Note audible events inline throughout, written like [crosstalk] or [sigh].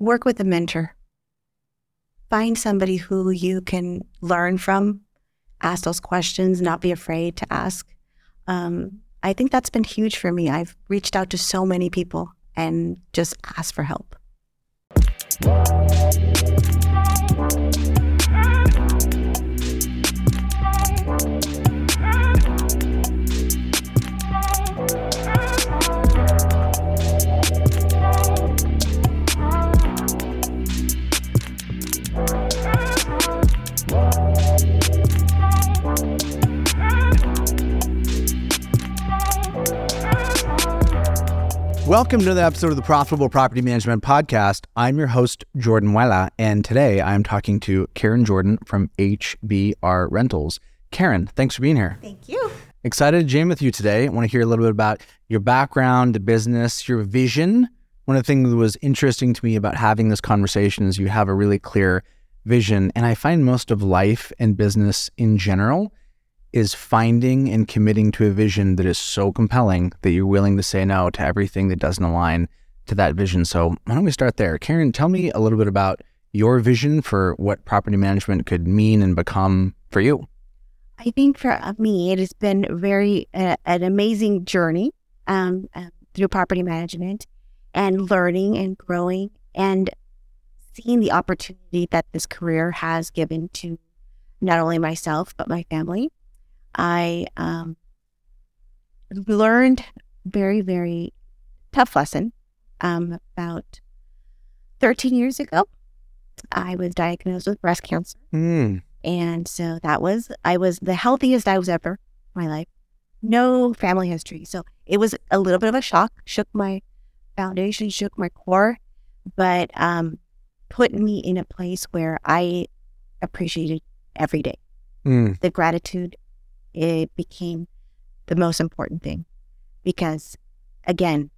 work with a mentor. Find somebody who you can learn from, ask those questions, not be afraid to ask. Um, I think that's been huge for me. I've reached out to so many people and just asked for help. Welcome to the episode of the Profitable Property Management Podcast. I'm your host, Jordan Muela, and today I'm talking to Karen Jordan from HBR Rentals. Karen, thanks for being here. Thank you. Excited to jam with you today. I want to hear a little bit about your background, the business, your vision. One of the things that was interesting to me about having this conversation is you have a really clear vision. And I find most of life and business in general is finding and committing to a vision that is so compelling that you're willing to say no to everything that doesn't align to that vision. So, why don't we start there? Karen, tell me a little bit about your vision for what property management could mean and become for you. I think for uh, me, it has been very uh, an amazing journey um, uh, through property management and learning and growing and seeing the opportunity that this career has given to not only myself but my family. I um, learned very, very tough lesson um, about 13 years ago. I was diagnosed with breast cancer. Mm. And so that was, I was the healthiest I was ever in my life. No family history. So it was a little bit of a shock, shook my foundation, shook my core, but um, put me in a place where I appreciated every day. Mm. The gratitude it became the most important thing because, again,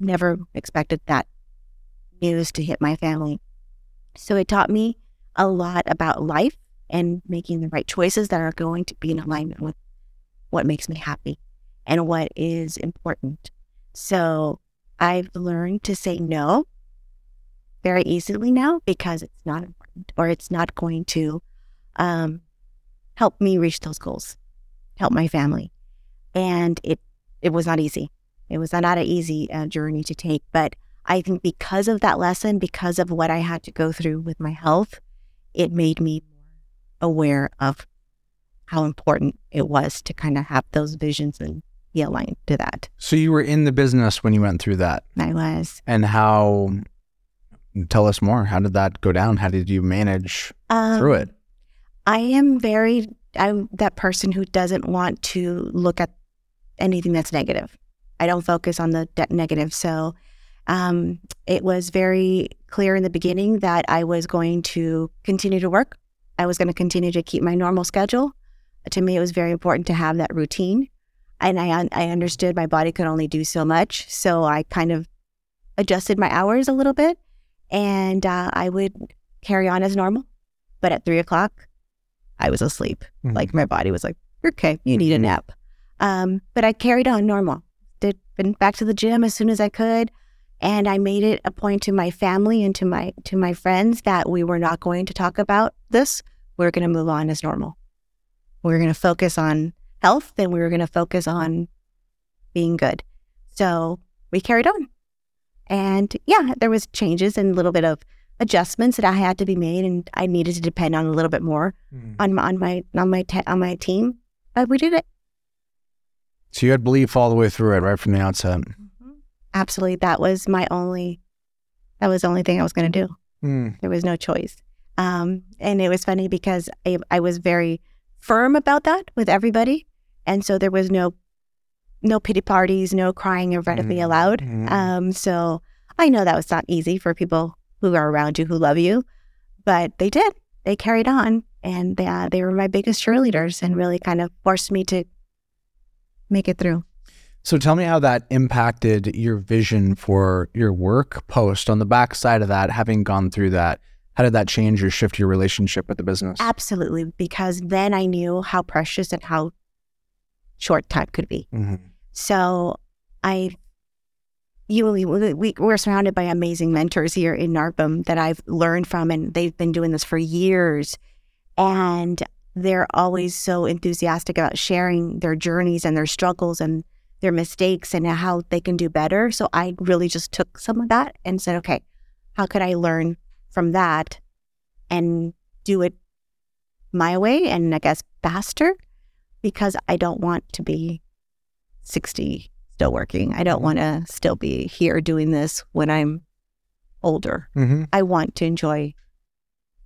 never expected that news to hit my family. So it taught me a lot about life and making the right choices that are going to be in alignment with what makes me happy and what is important. So I've learned to say no very easily now because it's not important or it's not going to um, help me reach those goals help my family. And it, it was not easy. It was not an easy uh, journey to take. But I think because of that lesson, because of what I had to go through with my health, it made me aware of how important it was to kind of have those visions and be aligned to that. So you were in the business when you went through that. I was. And how tell us more. How did that go down? How did you manage um, through it? I am very I'm that person who doesn't want to look at anything that's negative. I don't focus on the de- negative. So um, it was very clear in the beginning that I was going to continue to work. I was going to continue to keep my normal schedule. To me, it was very important to have that routine. And I, I understood my body could only do so much. So I kind of adjusted my hours a little bit and uh, I would carry on as normal. But at three o'clock, I was asleep. Mm-hmm. Like my body was like, okay, you need a nap. Um, but I carried on normal. Did been back to the gym as soon as I could, and I made it a point to my family and to my to my friends that we were not going to talk about this. We are going to move on as normal. We are going to focus on health, and we were going to focus on being good. So we carried on, and yeah, there was changes and a little bit of adjustments that I had to be made, and I needed to depend on a little bit more mm. on my on my on my te- on my team. But we did it. So you had belief all the way through it, right from the outset. Mm-hmm. Absolutely, that was my only. That was the only thing I was going to do. Mm. There was no choice. Um, and it was funny because I, I was very firm about that with everybody, and so there was no no pity parties, no crying of me mm-hmm. allowed. Mm. Um, so I know that was not easy for people who are around you who love you. But they did. They carried on and they, uh, they were my biggest cheerleaders and really kind of forced me to make it through. So tell me how that impacted your vision for your work post on the backside of that, having gone through that. How did that change or shift your relationship with the business? Absolutely, because then I knew how precious and how short time could be. Mm-hmm. So I you we, we we're surrounded by amazing mentors here in NARPM that I've learned from, and they've been doing this for years, and they're always so enthusiastic about sharing their journeys and their struggles and their mistakes and how they can do better. So I really just took some of that and said, okay, how could I learn from that and do it my way and I guess faster because I don't want to be 60 still working. I don't want to still be here doing this when I'm older. Mm-hmm. I want to enjoy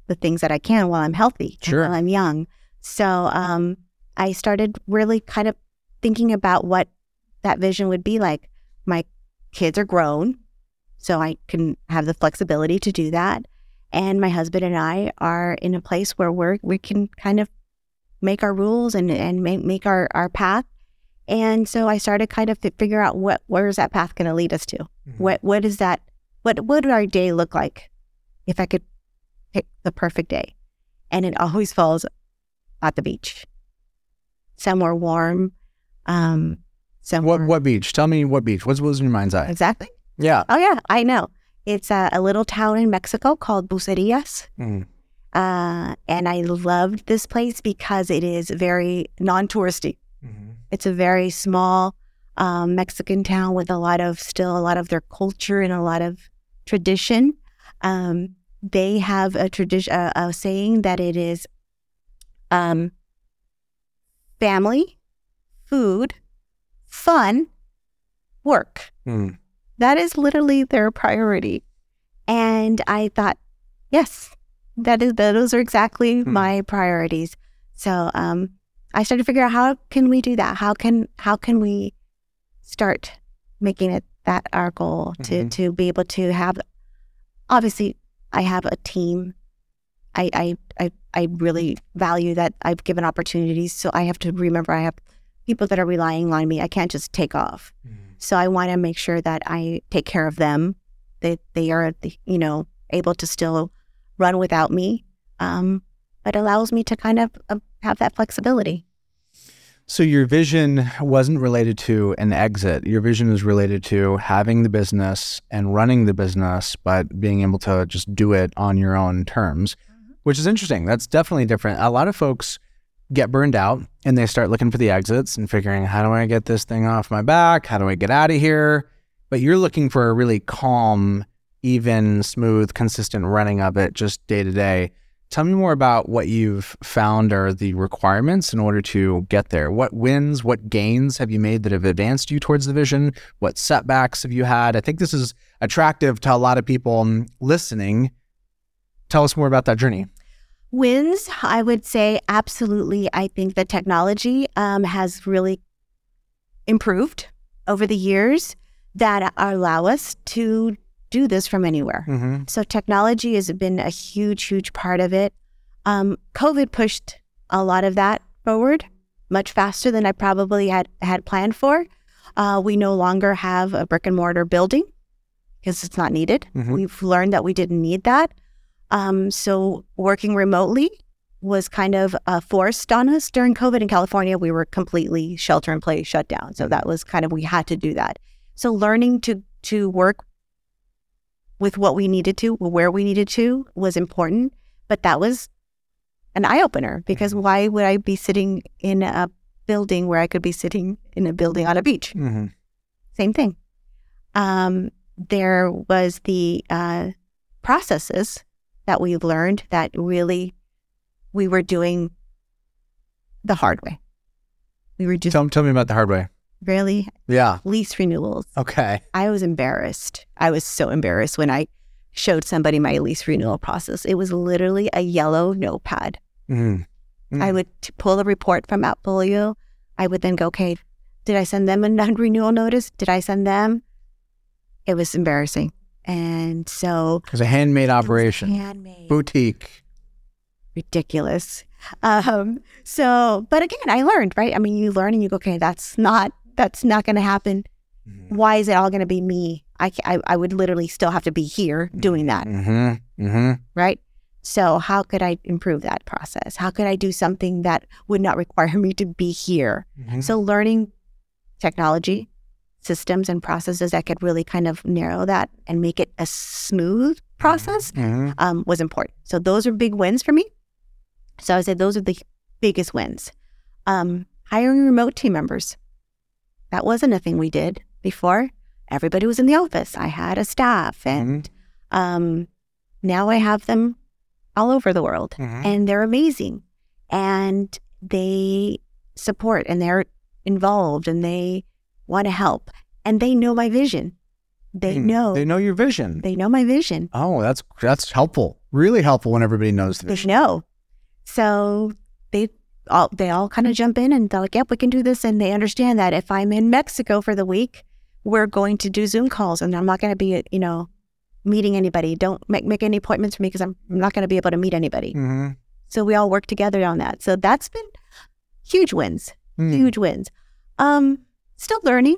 the things that I can while I'm healthy, Sure. while I'm young. So um, I started really kind of thinking about what that vision would be like. My kids are grown, so I can have the flexibility to do that. And my husband and I are in a place where we're we can kind of make our rules and and make, make our our path. And so I started kind of to figure out what where is that path going to lead us to? What what is that? What what would our day look like if I could pick the perfect day? And it always falls at the beach, somewhere warm. Um, somewhere What what beach? Tell me what beach. What's what was in your mind's eye? exactly? Yeah. Oh yeah, I know. It's a, a little town in Mexico called Bucerías. Mm. Uh, and I loved this place because it is very non-touristy. Mm-hmm. It's a very small um, Mexican town with a lot of still a lot of their culture and a lot of tradition. Um, they have a tradition, a, a saying that it is um, family, food, fun, work. Mm. That is literally their priority. And I thought, yes, that is those are exactly Hmm. my priorities. So um, I started to figure out how can we do that? How can how can we start making it that our goal to Mhm. to be able to have obviously I have a team. I, I I I really value that I've given opportunities. So I have to remember I have people that are relying on me. I can't just take off. So I want to make sure that I take care of them. That they are, you know, able to still run without me. Um, but allows me to kind of uh, have that flexibility. So your vision wasn't related to an exit. Your vision is related to having the business and running the business, but being able to just do it on your own terms, mm-hmm. which is interesting. That's definitely different. A lot of folks get burned out and they start looking for the exits and figuring, how do I get this thing off my back? How do I get out of here? But you're looking for a really calm, even, smooth, consistent running of it just day to day. Tell me more about what you've found are the requirements in order to get there. What wins, what gains have you made that have advanced you towards the vision? What setbacks have you had? I think this is attractive to a lot of people listening. Tell us more about that journey. Wins, I would say absolutely. I think the technology um, has really improved over the years that allow us to do this from anywhere. Mm-hmm. So technology has been a huge, huge part of it. Um, COVID pushed a lot of that forward much faster than I probably had had planned for. Uh, we no longer have a brick and mortar building because it's not needed. Mhm. We've learned that we didn't need that. Um, so working remotely was kind of uh, forced on us during COVID in California. We were completely shelter in place, shut down. So that was kind of we had to do that. So learning to to work with what we needed to, where we needed to, was important. But that was an eye opener because why would I be sitting in a building where I could be sitting in a building on a beach? Mm-hmm. Same thing. Um, there was the uh, processes that we've learned that really we were doing the hard way. We were just Tell, tell me about the hard way. Really Yeah. lease renewals. Okay. I was embarrassed. I was so embarrassed when I showed somebody my lease renewal process. It was literally a yellow notepad. Mm-hmm. I would t- pull a report from Appfolio. I would then go, okay, did I send them a [laughs] non-renewal notice? Did I send them? It was embarrassing. And so It was a handmade operation, handmade, boutique. ridiculous. Um, so, but again, I learned, right? I mean, you learn and you go, okay, that's not, that's not going to happen. Why is it all going to be me? I, I, I would literally still have to be here doing that. Mm-hmm. Mm-hmm. right? So, how could I improve that process? How could I do something that would not require me to be here? Mm-hmm. So, learning technology, systems and processes that could really kind of narrow that and make it a smooth process Mhm. um, was important. So those are big wins for me. So I would say those are the biggest wins. Um, hiring remote team members. That wasn't a thing we did before. Everybody was in the office. I had a staff, and um, now I have them all over the world, Mhm. and they're amazing, and they support, and they're involved, and they want to help, and they know my vision. They Mm. know They know your vision. they know my vision. oh, that's that's helpful. Really helpful when everybody knows the they vision. know. So they all they all kind of jump in and they're like, "Yep, we can do this." And they understand that if I'm in Mexico for the week, we're going to do Zoom calls, and I'm not going to be, you know, meeting anybody. Don't make make any appointments for me because I'm, I'm not going to be able to meet anybody. hmm So we all work together on that. So that's been huge wins, Hmm. huge wins. Um, still learning.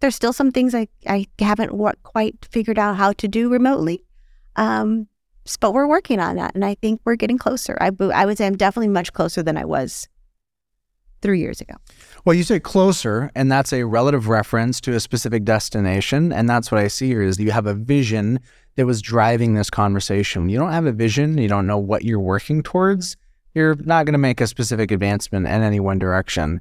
There's still some things I I haven't wa- quite figured out how to do remotely. Um, but we're working on that, and I think we're getting closer. I I would say I'm definitely much closer than I was three years ago. Well, you say closer, and that's a relative reference to a specific destination. And that's what I see here is you have a vision that was driving this conversation. You don't have a vision, you don't know what you're working towards, you're not going to make a specific advancement in any one direction.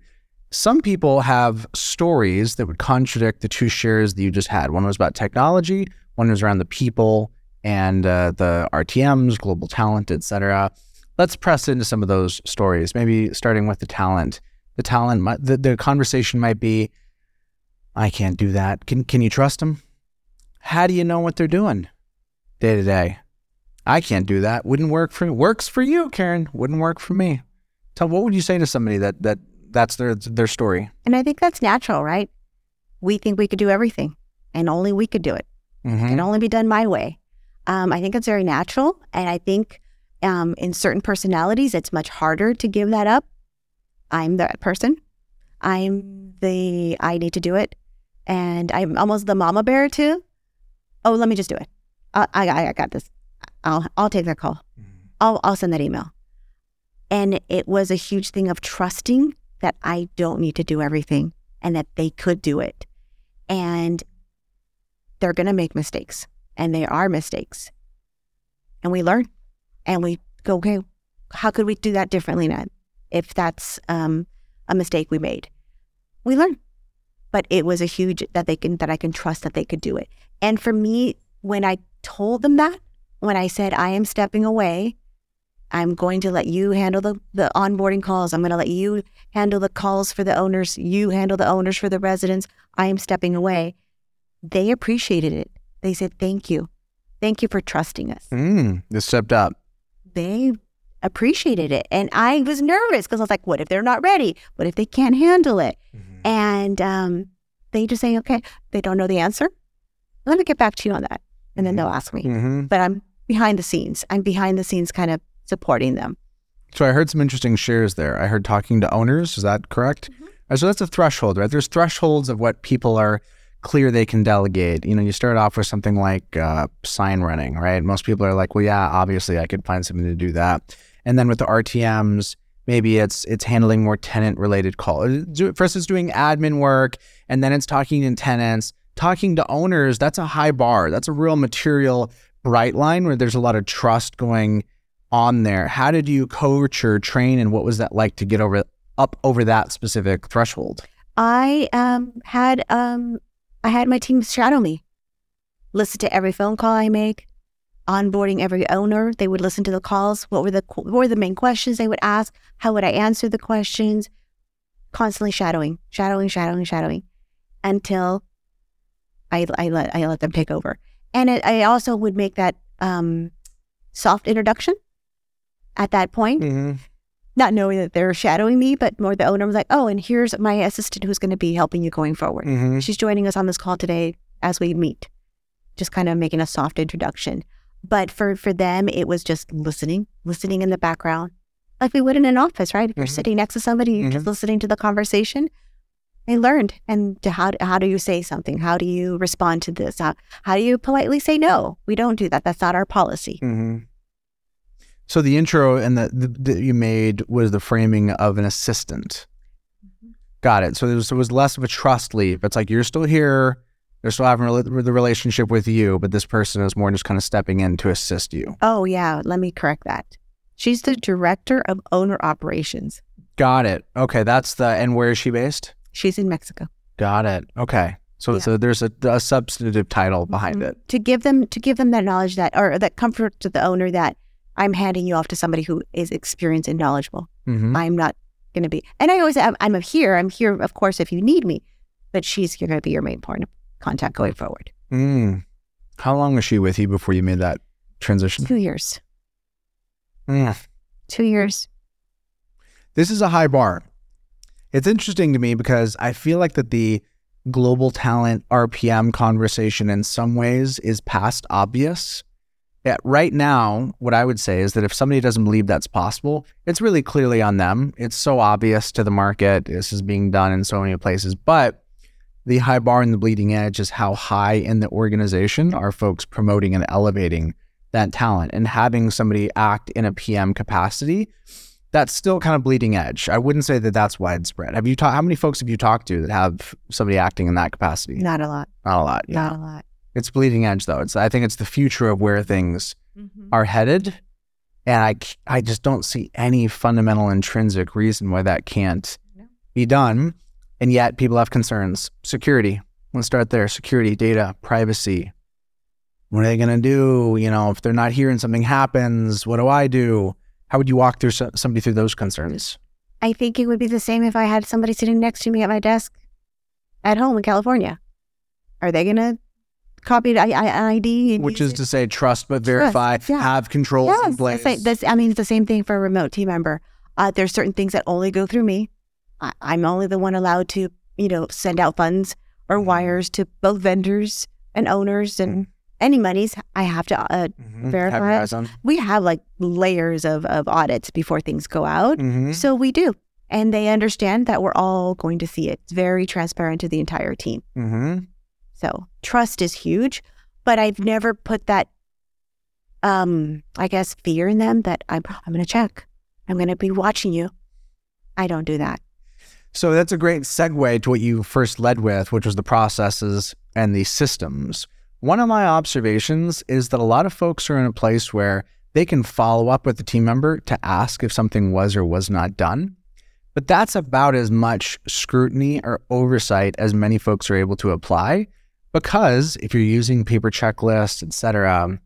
Some people have stories that would contradict the two shares that you just had. One was about technology, one was around the people and uh, the RTMs, global talent, etc. Let's press into some of those stories, maybe starting with the talent the talent the, the conversation might be i can't do that can can you trust them how do you know what they're doing day to day i can't do that wouldn't work for me works for you karen wouldn't work for me tell what would you say to somebody that that that's their their story And I think that's natural, right? We think we could do everything, and only we could do it. Mhm. can only be done my way. Um, I think it's very natural. And I think um, in certain personalities, it's much harder to give that up. I'm that person. I'm the, I need to do it. And I'm almost the mama bear too. Oh, let me just do it. I, I, I got this. I'll, I'll take that call. I'll, I'll send that email. And it was a huge thing of trusting that I don't need to do everything and that they could do it. And they're going to make mistakes and they are mistakes. And we learn and we go, okay, how could we do that differently now? If that's um, a mistake we made, we learn. But it was a huge that they can, that I can trust that they could do it. And for me, when I told them that, when I said, I am stepping away, I'm going to let you handle the, the onboarding calls. I'm going to let you handle the calls for the owners. You handle the owners for the residents. I am stepping away. They appreciated it. They said, thank you. Thank you for trusting us. mm, they stepped up They appreciated it. And I was nervous because I was like, what if they're not ready? What if they can't handle it? And um, they just say, okay, they don't know the answer. Let me get back to you on that. And then they'll ask me. Mhm. But I'm behind the scenes. I'm behind the scenes kind of supporting them. So I heard some interesting shares there. I heard talking to owners. Is that correct? Uh, So that's a threshold, right? There's thresholds of what people are clear they can delegate. You know, you start off with something like uh, sign running, right? Most people are like, well, yeah, obviously I could find something to do that. And then with the RTMs, maybe it's it's handling more tenant related calls. Do- First, it's doing admin work, and then it's talking to tenants, talking to owners. That's a high bar. That's a real material bright line where there's a lot of trust going on there. How did you coach or train, and what was that like to get over up over that specific threshold? I um, had um, I had my team shadow me, listen to every phone call I make, onboarding every owner. They would listen to the calls. What were the what were the main questions they would ask? How would I answer the questions? Constantly shadowing, shadowing, shadowing, shadowing, until I I let I let them take over. And it, I also would make that um, soft introduction at that point Mm-hmm. Not knowing that they're shadowing me, but more the owner was like, oh, and here's my assistant who's going to be helping you going forward. Mm-hmm. She's joining us on this call today as we meet, just kind of making a soft introduction. But for, for them, it was just listening, listening in the background, like we would in an office, right? If you're Mhm. sitting next to somebody, you're just listening to the conversation. They learned, and to how how do you say something? How do you respond to this? How how do you politely say no? We don't do that. That's not our policy. Mm-hmm. So the intro and the, the that you made was the framing of an assistant. Got it. So there was, it was less of a trust leap. It's like you're still here, they're still having rela- the relationship with you, but this person is more just kind of stepping in to assist you. Oh, yeah. Let me correct that. She's the director of owner operations. Got it. Okay, that's the and where is she based? She's in Mexico. Got it. Okay. So Yeah. so there's a, a substantive title behind Mhm. it. To give them to give them that knowledge that or that comfort to the owner that I'm handing you off to somebody who is experienced and knowledgeable. hmm I'm not going to be. And I always I'm, I'm here. I'm here, of course, if you need me. But she's going to be your main point of contact going forward. Mm. How long was she with you before you made that transition? Two years. Mm. Two years. This is a high bar. It's interesting to me because I feel like that the global talent RPM conversation in some ways is past obvious. Yeah, right now, what I would say is that if somebody doesn't believe that's possible, it's really clearly on them. It's so obvious to the market. This is being done in so many places. But the high bar and the bleeding edge is how high in the organization are folks promoting and elevating that talent and having somebody act in a PM capacity that's still kind of bleeding edge. I wouldn't say that that's widespread. Have you talked? How many folks have you talked to that have somebody acting in that capacity? Not a lot. Not a lot. Yeah, Not a lot. It's bleeding edge though. It's I think it's the future of where things mm-hmm. are headed, and I I just don't see any fundamental intrinsic reason why that can't No. be done. And yet people have concerns. Security. Let's start there. Security, data, privacy. What are they going to do? You know, if they're not here and something happens, what do I do? How would you walk through so- somebody through those concerns? I think it would be the same if I had somebody sitting next to me at my desk at home in California. Are they going to copy the I- I- ID? Which is to say, trust but verify, yeah. have controls in yes, place. that's, that's, I mean, it's the same thing for a remote team member. Uh, there's certain things that only go through me. I, I'm only the one allowed to, you know, send out funds or Mm-hmm. wires to both vendors and owners and any monies. I have to. Uh, Mhm. Verify your it. eyes on. we have like layers of, of audits before things go out. Mhm. So we do. And they understand that we're all going to see it. It's very transparent to the entire team. So trust is huge, but I've never put that, um, I guess, fear in them that I'm, I'm going to check. I'm going to be watching you. I don't do that. So that's a great segue to what you first led with, which was the processes and the systems. One of my observations is that a lot of folks are in a place where they can follow up with the team member to ask if something was or was not done. But that's about as much scrutiny or oversight as many folks are able to apply. Because if you're using paper checklists, et cetera,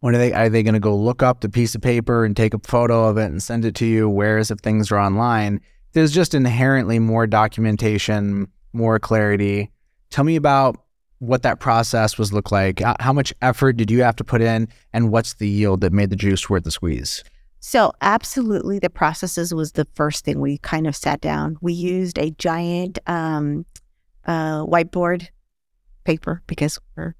when are they are they going to go look up the piece of paper and take a photo of it and send it to you? Whereas if things are online, there's just inherently more documentation, more clarity. Tell me about what that process was look like. How- How much effort did you have to put in, and what's the yield that made the juice worth the squeeze? So, absolutely, the processes was the first thing we kind of sat down. We used a giant um, uh, whiteboard paper because we're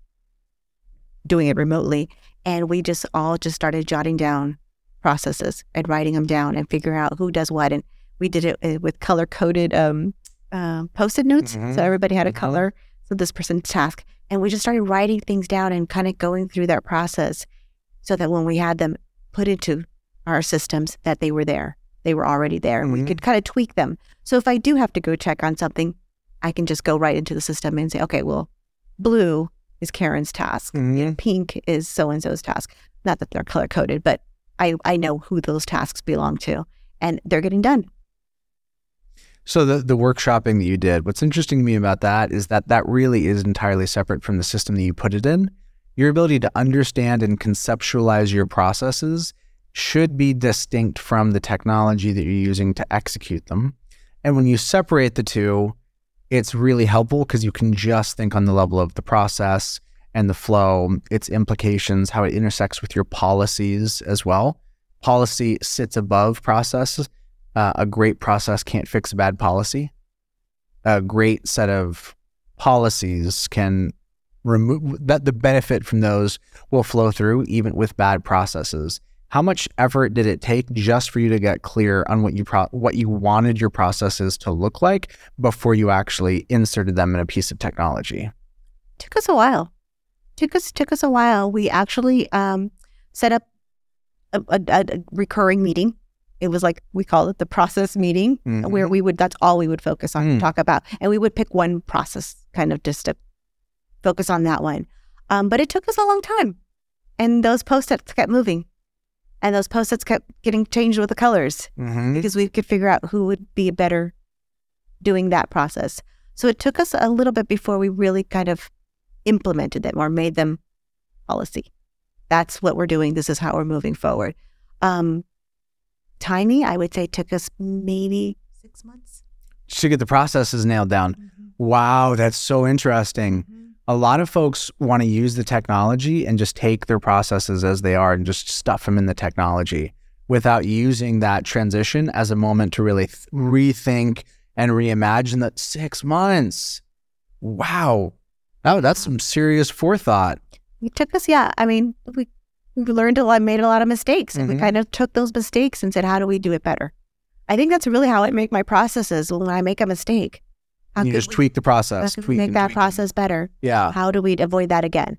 doing it remotely. And we just all just started jotting down processes and writing them down and figuring out who does what. And we did it uh, with color coded um, uh, post it notes. Mhm. So, everybody had a Mhm. color. So, this person's task. And we just started writing things down and kind of going through that process so that when we had them put into our systems that they were there. They were already there. And we could kind of tweak them. So if I do have to go check on something, I can just go right into the system and say, okay, well, blue is Karen's task. Mhm. Pink is so and so's task. Not that they're color coded, but I, I know who those tasks belong to and they're getting done. So the the workshopping that you did, what's interesting to me about that is that that really is entirely separate from the system that you put it in. Your ability to understand and conceptualize your processes should be distinct from the technology that you're using to execute them. And when you separate the two, it's really helpful because you can just think on the level of the process and the flow, its implications, how it intersects with your policies as well. Policy sits above process. Uh, a great process can't fix a bad policy. A great set of policies can remove that the benefit from those will flow through even with bad processes. How much effort did it take just for you to get clear on what you pro- what you wanted your processes to look like before you actually inserted them in a piece of technology? Took us a while. Took us took us a while. We actually um, set up a, a, a recurring meeting it was like we call it the process meeting where Mhm. we would that's all we would focus on Mm. talk about and we would pick one process kind of just to focus on that one um, but it took us a long time and those post-its kept moving and those post-its kept getting changed with the colors Mhm. because we could figure out who would be better doing that process. So it took us a little bit before we really kind of implemented them or made them policy. That's what we're doing. This is how we're moving forward. Um, tiny i would say took us maybe six months. To get the processes nailed down. Wow, that's so interesting. A lot of folks want to use the technology and just take their processes as they are and just stuff them in the technology without using that transition as a moment to really th- rethink and reimagine that six months. Wow. Oh, that's some serious forethought. it took us yeah i mean we, we learned a lot made a lot of mistakes and Mhm. we kind of took those mistakes and said how do we do it better i think that's really how i make my processes when i make a mistake how you just we, tweak the process. we tweak make that process better Yeah. how do we avoid that again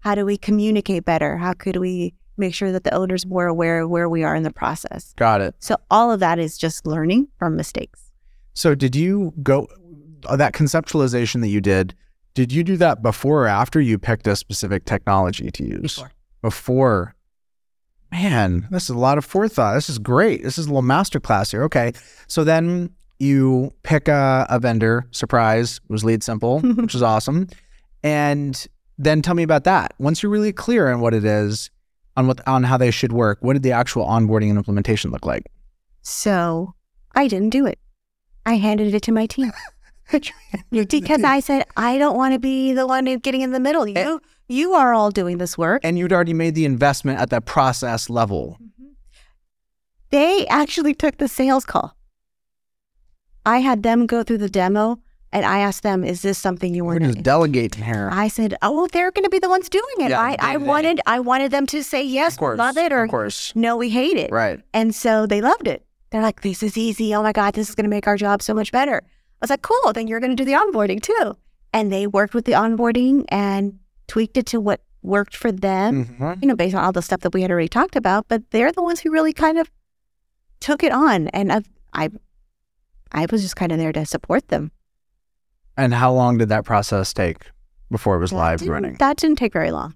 how do we communicate better how could we make sure that the owner's more aware of where we are in the process Got it. so all of that is just learning from mistakes So did you go uh, that conceptualization that you did? Did you do that before or after you picked a specific technology to use? Before. Before. Man, this is a lot of forethought. This is great. This is a little masterclass here. Okay. So then you pick a, a vendor, surprise, was LeadSimple, [laughs] which is awesome. And then tell me about that. Once you're really clear on what it is, on what on how they should work, what did the actual onboarding and implementation look like? so i didn't do it i handed it to my team [laughs] because I said I don't want to be the one who's getting in the middle. Eh. You you are all doing this work. and you'd already made the investment at that process level. Mm-hmm. They actually took the sales call. I had them go through the demo and I asked them, "Is this something you We're want just to?" delegating here. I said, "Oh, well, they're going to be the ones doing it." Yeah, I, I wanted I wanted them to say yes, of course, love it, or of course, no, we hate it. right? And so they loved it. They're like, "This is easy. Oh my god, this is going to make our job so much better." I was like, "Cool. Then you're going to do the onboarding too." And they worked with the onboarding and tweaked it to what worked for them. Mhm. you know, based on all the stuff that we had already talked about, but they're the ones who really kind of took it on. And I, I, I was just kind of there to support them. And how long did that process take before it was That live running? That didn't take very long.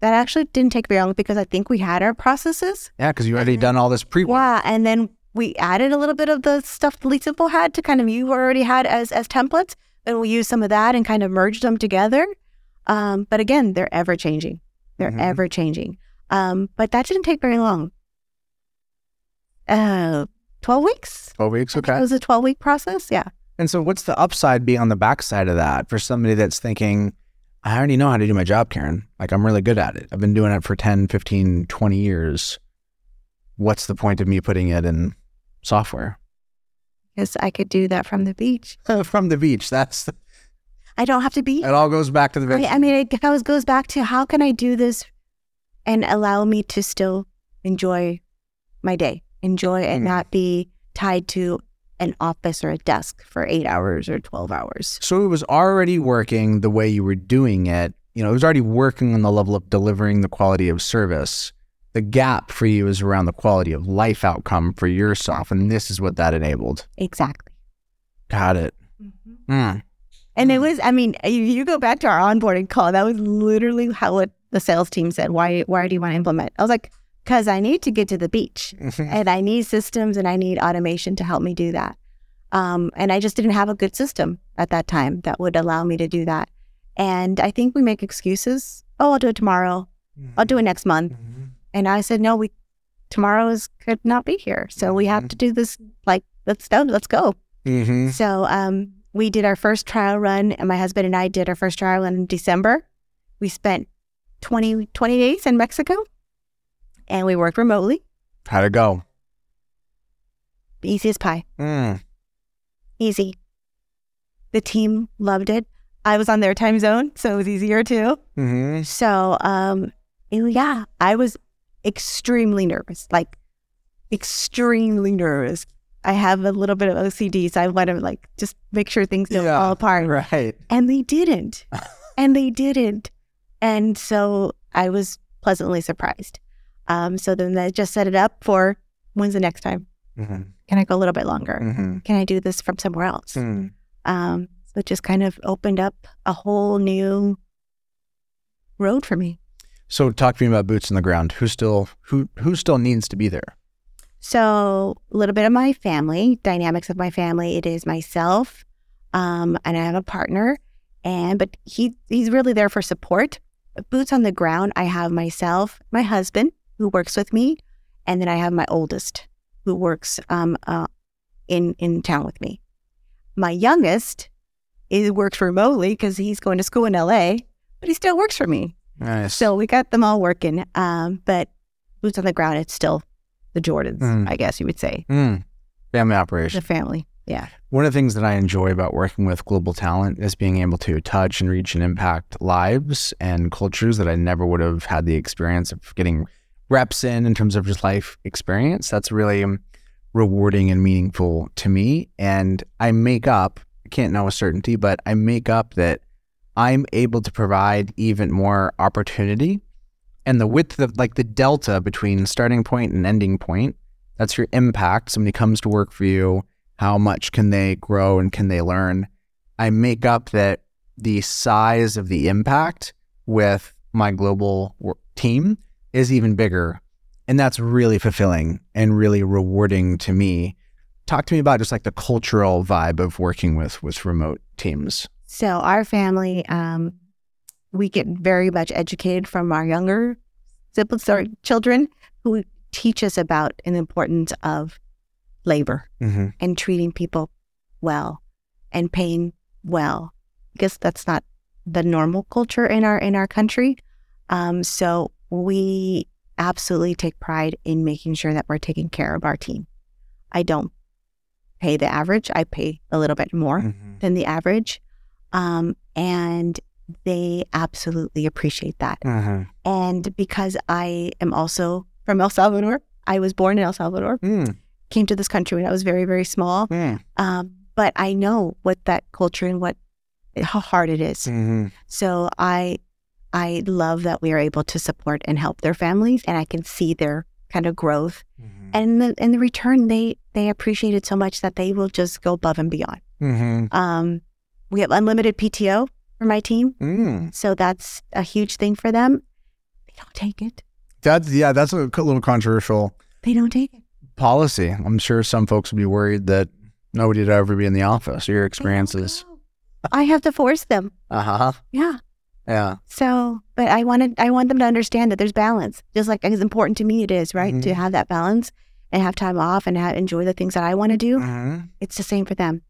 That actually didn't take very long because I think we had our processes. Yeah, because you already done all this pre work. Yeah. And then we added a little bit of the stuff the LeadSimple had to kind of, you already had as, as templates. And we used some of that and kind of merged them together. Um, but again, they're ever changing. They're Mhm. ever changing. Um, but that didn't take very long. Uh, 12 weeks? Twelve weeks, okay. It was a 12 week process. Yeah. And so, what's the upside be on the backside of that for somebody that's thinking, I already know how to do my job, Karen. Like, I'm really good at it. I've been doing it for 10, 15, 20 years. What's the point of me putting it in software? Because I could do that from the beach. [laughs] From the beach. That's I don't have to be. it all goes back to the I, I mean, it goes, goes back to how can I do this and allow me to still enjoy my day, enjoy and Mm. not be tied to an office or a desk for eight hours or 12 hours. So it was already working the way you were doing it. You know, it was already working on the level of delivering the quality of service. The gap for you is around the quality of life outcome for yourself. And this is what that enabled. Exactly. Got it. Mm. And it was, I mean, if you go back to our onboarding call, that was literally how what the sales team said. Why, why do you want to implement? I was like, because I need to get to the beach and I need systems and I need automation to help me do that. Um, and I just didn't have a good system at that time that would allow me to do that. And I think we make excuses. Oh, I'll do it tomorrow. I'll do it next month. And I said, no, we tomorrow is could not be here, so we have to do this. Like, let's go. Let's go. Mm-hmm. So um, we did our first trial run, and my husband and I did our first trial run in December. We spent 20, 20 days in Mexico, and we worked remotely. How'd it go? Easy as pie. Mm. Easy. The team loved it. I was on their time zone, so it was easier too. Mm-hmm. So, um, yeah, I was extremely nervous, like extremely nervous. I have a little bit of OCD, so I want to like just make sure things don't Yeah. fall apart. Right. And they didn't. [laughs] and they didn't. And so I was pleasantly surprised. Um, so then I just set it up for when's the next time? Mm-hmm. Can I go a little bit longer? Mm-hmm. Can I do this from somewhere else? Mm. Um, so it just kind of opened up a whole new road for me. So talk to me about boots on the ground. Who still who who still needs to be there? So a little bit of my family, dynamics of my family. It is myself, um, and I have a partner, and but he he's really there for support. Boots on the ground. I have myself, my husband who works with me, and then I have my oldest who works um, uh, in in town with me. My youngest is works remotely because he's going to school in LA, but he still works for me. Nice. So we got them all working. Um, but boots on the ground, it's still the Jordans, Mm. I guess you would say. Mm. Family operation. The family. Yeah. One of the things that I enjoy about working with global talent is being able to touch and reach and impact lives and cultures that I never would have had the experience of getting reps in in terms of just life experience. That's really um, rewarding and meaningful to me. And I make up, can't know with certainty, but I make up that I'm able to provide even more opportunity and the width of like the delta between starting point and ending point. That's your impact. Somebody comes to work for you how much can they grow and can they learn? I make up that the size of the impact with my global team is even bigger. And that's really fulfilling and really rewarding to me. Talk to me about just like the cultural vibe of working with with remote teams. So our family, um, we get very much educated from our younger siblings or children who teach us about the importance of labor Mm-hmm. and treating people well and paying well because that's not the normal culture in our in our country um, so we absolutely take pride in making sure that we're taking care of our team i don't pay the average i pay a little bit more Mm-hmm. than the average um, and they absolutely appreciate that Mm-hmm. and because i am also from el salvador i was born in el salvador Mm. came to this country when i was very very small Mm. um, but I know what that culture and what how hard it is. Mm-hmm. So I I love that we are able to support and help their families, and I can see their kind of growth. Mm-hmm. And in the, in the return, they they appreciate it so much that they will just go above and beyond. Mm-hmm. Um, we have unlimited PTO for my team, Mm. so that's a huge thing for them. They don't take it. That's yeah, that's a little controversial They don't take it. policy. I'm sure some folks would be worried that nobody would ever be in the office. Your experiences. I have to force them. Uh huh. Yeah. Yeah. So, but I wanted, I want them to understand that there's balance, just like as important to me it is, right? To Mhm. have that balance and have time off and have, enjoy the things that I want to do. Mm-hmm. It's the same for them.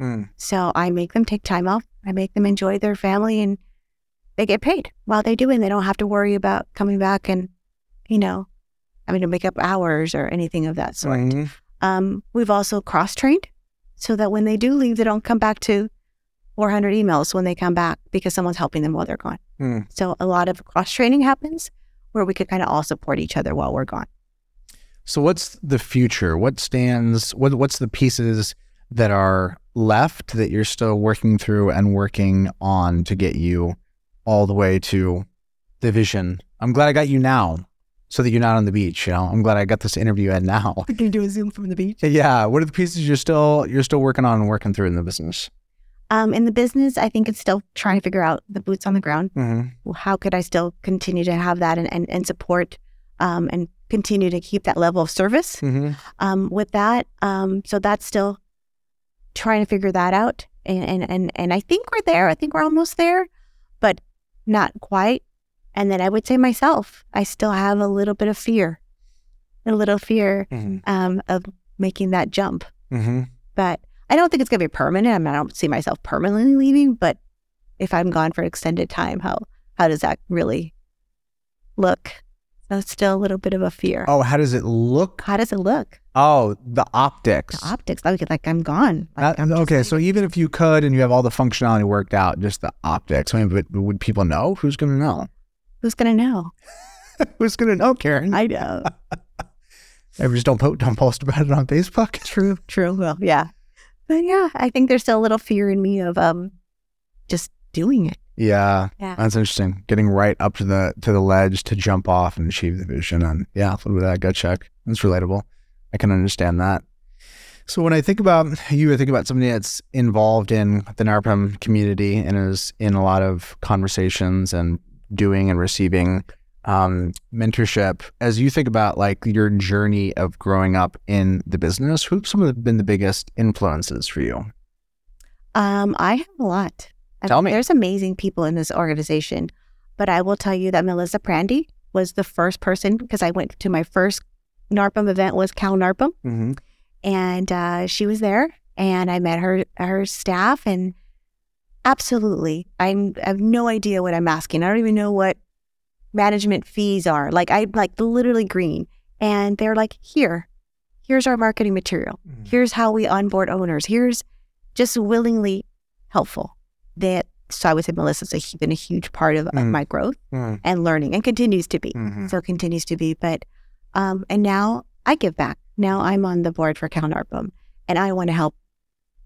Mm. So I make them take time off. I make them enjoy their family, and they get paid while they do it. And they don't have to worry about coming back and, you know, having to make up hours or anything of that sort. Mhm. Um, we've also cross trained so that when they do leave, they don't come back to 400 emails when they come back because someone's helping them while they're gone. Mm. So a lot of cross training happens where we could kind of all support each other while we're gone. So what's the future? What stands? What what's the pieces that are left that you're still working through and working on to get you all the way to the vision? I'm glad I got you now, so that you're not on the beach. You know, I'm glad I got this interview at now. [laughs] Can you do a Zoom from the beach. Yeah. What are the pieces you're still you're still working on and working through in the business? Um, in the business, I think it's still trying to figure out the boots on the ground. Mm-hmm. How could I still continue to have that and, and, and support um, and continue to keep that level of service Mm-hmm. um, with that? Um, so that's still trying to figure that out. And, and, and, and I think we're there. I think we're almost there, but not quite. And then I would say myself, I still have a little bit of fear, a little fear Mm-hmm. um, of making that jump. Mm-hmm. But I don't think it's going to be permanent. I mean, I don't see myself permanently leaving. But if I'm gone for an extended time, how how does that really look? It's still a little bit of a fear. Oh, how does it look? How does it look? Oh, the optics. The optics, like like I'm gone. Like, That- I'm okay, so even if you could and you have all the functionality worked out, just the optics. I mean, but, would people know? Who's going to know? who's gonna know? [laughs] Who's going to know, Karen? I know. [laughs] Maybe just don't po- don't post about it on Facebook. true, true. Well, yeah, but yeah, I think there's still a little fear in me of um just doing it. Yeah, Yeah. that's interesting. Getting right up to the to the ledge to jump off and achieve the vision, and yeah, a little bit of that gut check. That's relatable. I can understand that. So when I think about you, I think about somebody that's involved in the NARPM community and is in a lot of conversations and doing and receiving um, mentorship. As you think about like your journey of growing up in the business, who've some of been the biggest influences for you? Um, I have a lot. I Tell mean, me. There's amazing people in this organization, but I will tell you that Melissa Prandi was the first person because I went to my first NARPM event was Cal NARPM, Mm-hmm. and uh, she was there, and I met her her staff, and absolutely, I'm I have no idea what I'm asking. I don't even know what management fees are. Like I like literally green, and they're like, here, here's our marketing material. Here's how we onboard owners. Here's just willingly helpful. That so I would say Melissa's a, been a huge part of, of Mm. my growth Mm-hmm. and learning, and continues to be. Mm-hmm. So continues to be. But um, and now I give back. Now I'm on the board for Cal NARPM, and I want to help,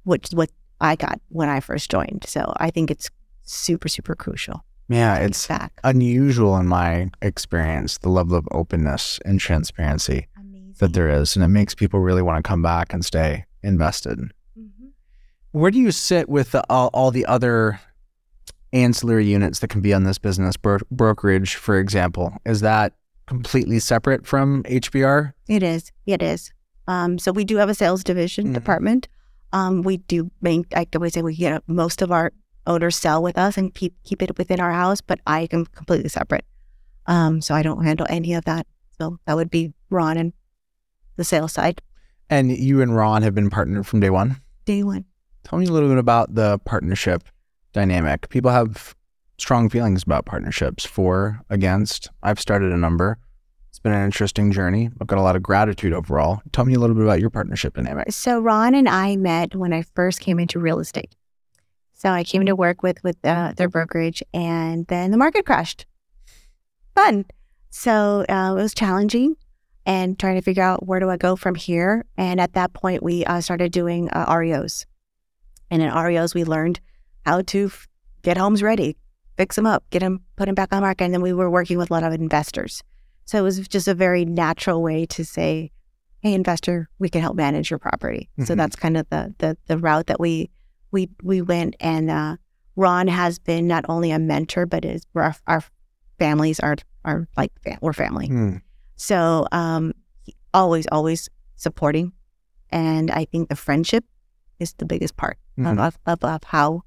which what I got when I first joined. So I think it's super super crucial. Yeah, it's back. unusual in my experience, the level of openness and transparency Amazing. that there is. And it makes people really want to come back and stay invested. Mhm. Where do you sit with the, all, all the other ancillary units that can be on this business? Bro- brokerage, for example, is that completely separate from HBR? It is. It is. Um, so we do have a sales division Mhm. department. Um, we do main. I always say we get most of our owners sell with us and keep keep it within our house, but I am completely separate. Um, so I don't handle any of that. So that would be Ron and the sales side. And you and Ron have been partnered from day one. Day one. Tell me a little bit about the partnership dynamic. People have strong feelings about partnerships for, against. I've started a number. It's been an interesting journey. I've got a lot of gratitude overall. Tell me a little bit about your partnership dynamic. So Ron and I met when I first came into real estate. So I came to work with with uh, their brokerage, and then the market crashed. Fun. So uh, it was challenging, and trying to figure out where do I go from here. And at that point, we uh, started doing uh, REOs, and in REOs, we learned how to f- get homes ready, fix them up, get them put them back on the market, and then we were working with a lot of investors. So it was just a very natural way to say, hey investor we can help manage your property so Mhm. that's kind of the, the the route that we we we went and uh ron has been not only a mentor but is our, our families are are like we're family Hmm. so um always always supporting and i think the friendship is the biggest part Mhm. of, of of how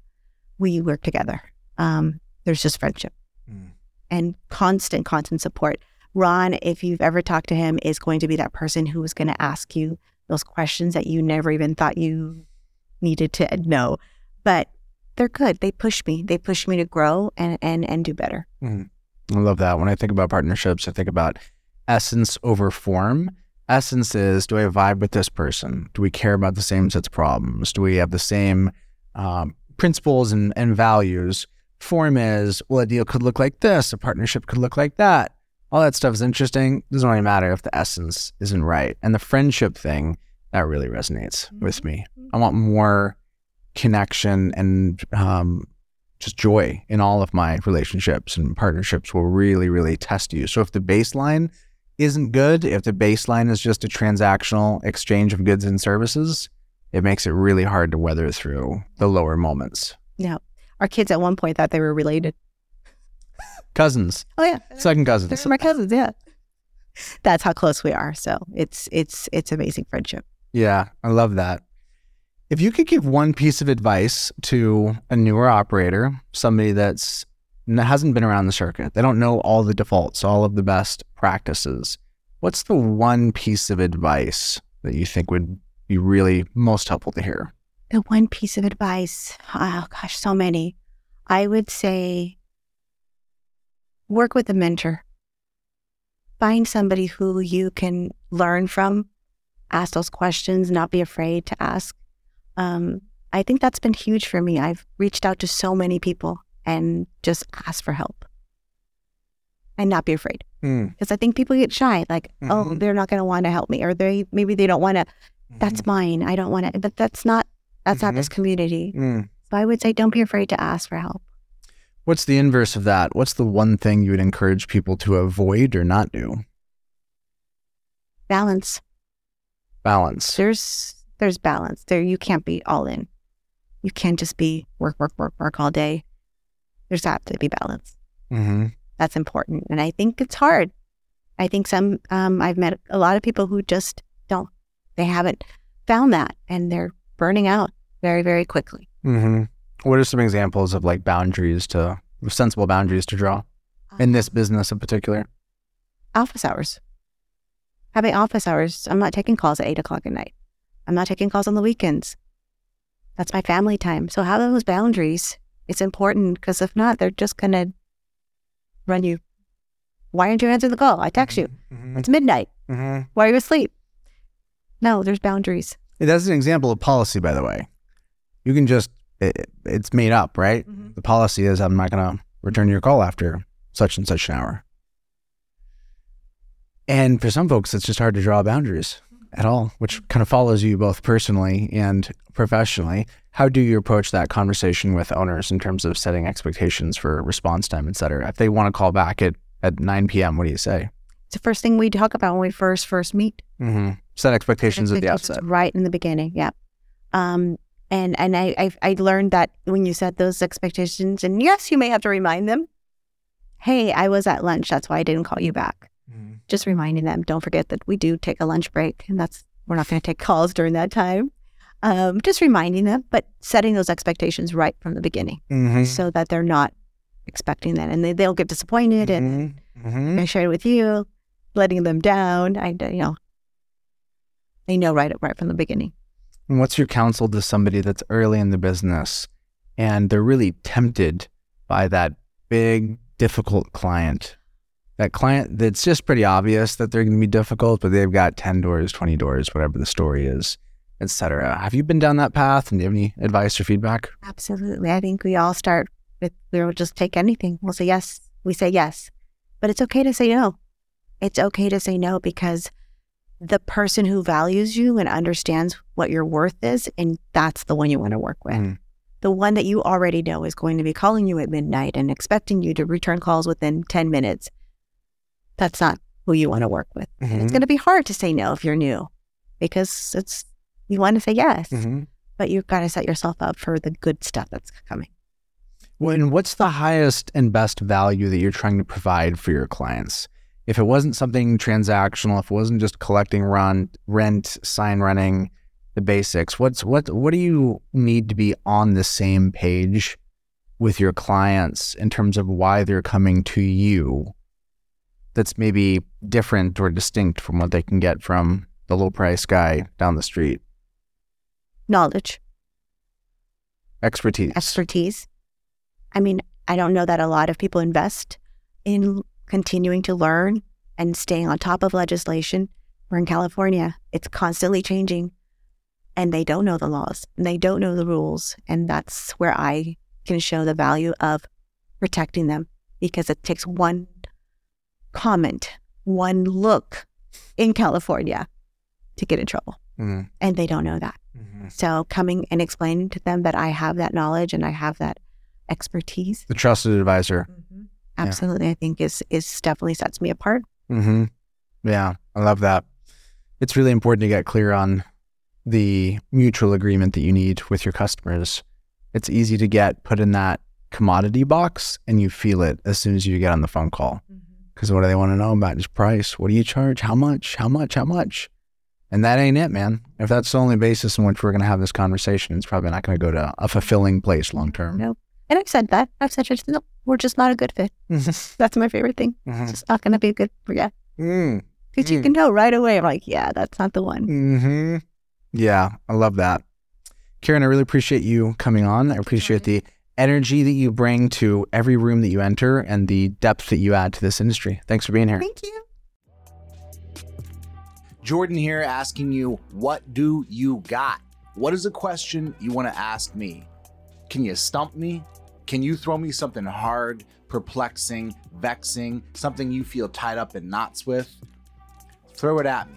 we work together um there's just friendship Mm. and constant, constant support. Ron, if you've ever talked to him, is going to be that person who is going to ask you those questions that you never even thought you needed to know. But they're good. They push me. They push me to grow and and and do better. I love that. When I think about partnerships, I think about essence over form. Essence is do I vibe with this person? Do we care about the same sets of problems? Do we have the same um, principles and, and values? Form is, well, a deal could look like this, a partnership could look like that. All that stuff is interesting. Doesn't really matter if the essence isn't right. And the friendship thing, that really resonates with me. I want more connection and um, just joy in all of my relationships and partnerships will really, really test you. So if the baseline isn't good, if the baseline is just a transactional exchange of goods and services, it makes it really hard to weather through the lower moments. Yeah. Our kids at one point thought they were related. Cousins, Oh yeah, second cousins. they're my cousins. Yeah, that's how close we are. So it's it's it's amazing friendship. Yeah, I love that. If you could give one piece of advice to a newer operator, somebody that's hasn't been around the circuit, they don't know all the defaults, all of the best practices. What's the one piece of advice that you think would be really most helpful to hear? The one piece of advice, oh gosh, so many. I would say work with a mentor. Find somebody who you can learn from, ask those questions, not be afraid to ask. Um, I think that's been huge for me. I've reached out to so many people and just ask for help and not be afraid. Because I think people get shy, like, oh, Mhm. they're not going to want to help me, or they maybe they don't want to. That's mine. I don't want to. But that's not. That's not this community. Mm. So I would say don't be afraid to ask for help. What's the inverse of that? What's the one thing you would encourage people to avoid or not do? Balance. Balance. There's there's balance. There you can't be all in. You can't just be work, work, work, work all day. There's got to be balance. Mm-hmm. That's important. And I think it's hard. I think some um, I've met a lot of people who just don't. They haven't found that and they're burning out very, very quickly. Mm-hmm. What are some examples of like boundaries to sensible boundaries to draw in this business in particular? office hours. Having office hours. I'm not taking calls at eight o'clock at night. I'm not taking calls on the weekends. That's my family time. So have those boundaries. It's important because if not, they're just gonna run you. Why aren't you answering the call? I text you. Mm-hmm. It's midnight. Mm-hmm. Why are you asleep? No, there's boundaries. That's an example of policy, by the way. You can just, it, it's made up, right? Mhm. The policy is I'm not going to return your call after such and such an hour. And for some folks, it's just hard to draw boundaries at all, which kind of follows you both personally and professionally. How do you approach that conversation with owners in terms of setting expectations for response time, et cetera? If they want to call back at, at 9 p.m., what do you say? It's the first thing we talk about when we first first meet. Mm-hmm. Set expectations at the Expectations outset. right in the beginning. Yeah. Um, and and I, I I learned that when you set those expectations, and yes, you may have to remind them. Hey, I was at lunch. That's why I didn't call you back. Mm-hmm. Just reminding them. Don't forget that we do take a lunch break, and that's we're not going to take calls during that time. Um, just reminding them, but setting those expectations right from the beginning, Mm-hmm. so that they're not expecting that, and they they'll get disappointed. And Mm-hmm. I shared it with you, letting them down. I you know, they know right right from the beginning. And what's your counsel to somebody that's early in the business and they're really tempted by that big, difficult client? That client that's just pretty obvious that they're going to be difficult, but they've got 10 doors, 20 doors, whatever the story is, etc. Have you been down that path and do you have any advice or feedback? Absolutely. I think we all start with we'll just take anything. We'll say yes. We say yes. But it's okay to say no. It's okay to say no because the person who values you and understands what your worth is, and that's the one you want to work with. Mm. The one that you already know is going to be calling you at midnight and expecting you to return calls within 10 minutes. That's not who you want to work with. And Mhm. it's going to be hard to say no if you're new because it's, you want to say yes, Mhm. but you've got to set yourself up for the good stuff that's coming. Well, and what's the highest and best value that you're trying to provide for your clients? If it wasn't something transactional, if it wasn't just collecting run, rent, sign running, the basics, what's what what do you need to be on the same page with your clients in terms of why they're coming to you that's maybe different or distinct from what they can get from the low price guy down the street? Knowledge. Expertise. expertise. I mean, I don't know that a lot of people invest in continuing to learn and staying on top of legislation. We're in California, it's constantly changing, and they don't know the laws and they don't know the rules. And that's where I can show the value of protecting them because it takes one comment, one look in California to get in trouble. Mhm. And they don't know that. Mhm. So coming and explaining to them that I have that knowledge and I have that expertise, The trusted advisor. absolutely, I think is is definitely sets me apart. Mm-hmm. Yeah, I love that. It's really important to get clear on the mutual agreement that you need with your customers. It's easy to get put in that commodity box and you feel it as soon as you get on the phone call. Because what do they want to know about? Just price. What do you charge? How much? How much? How much? And that ain't it, man. If that's the only basis in which we're going to have this conversation, it's probably not going to go to a fulfilling place long term. Nope. And I've said that. I've said just no, we're just not a good fit. [laughs] That's my favorite thing. It's just not going to be a good yeah. Mm. Because you Mm. can tell right away. I'm like, yeah, that's not the one. hmm Yeah, I love that. Karen, I really appreciate you coming on. I appreciate the energy that you bring to every room that you enter and the depth that you add to this industry. Thanks for being here. Thank you. Jordan here asking you, what do you got? What is a question you want to ask me? Can you stump me? Can you throw me something hard, perplexing, vexing, something you feel tied up in knots with? Throw it at me.